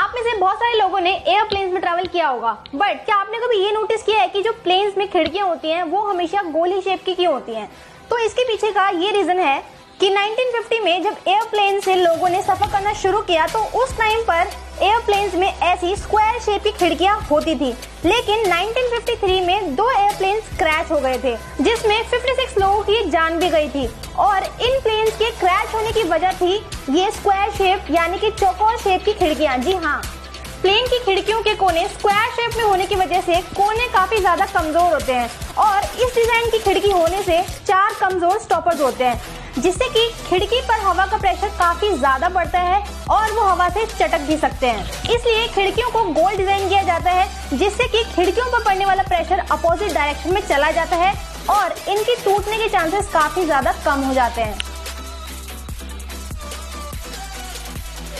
आप में से बहुत सारे लोगों ने एयरप्लेन्स में ट्रेवल किया होगा। बट क्या आपने कभी ये नोटिस किया है कि जो प्लेन्स में खिड़कियाँ होती हैं, वो हमेशा गोली शेप की क्यों होती हैं? तो इसके पीछे का ये रीजन है कि 1950 में जब एयरप्लेन से लोगों ने सफ़र करना शुरू किया तो उस टाइम पर एयरप्लेन्स में ऐसी स्क्वायर शेप की खिड़कियाँ होती थी। लेकिन 1953 में दो एयरप्लेन्स क्रैश हो गए थे, जिसमें 56 लोगों की जान भी गई थी। और इन प्लेन्स क्रैश होने की वजह थी ये स्क्वायर शेप यानी कि चौकोर शेप की खिड़कियाँ। जी हाँ प्लेन की खिड़कियों के कोने स्क्वायर शेप में होने की वजह से कोने काफ़ी ज़्यादा कमज़ोर होते हैं और इस डिज़ाइन की खिड़की होने से चार कमज़ोर स्टॉपर्स होते हैं, जिससे कि खिड़की पर हवा का प्रेशर काफ़ी ज़्यादा बढ़ता है और वो हवा से चटक भी सकते हैं। इसलिए खिड़कियों को गोल डिज़ाइन किया जाता है, जिससे कि खिड़कियों पर पड़ने वाला प्रेशर अपोजिट डायरेक्शन में चला जाता है और इनकी टूटने के चांसेस काफ़ी ज़्यादा कम हो जाते हैं।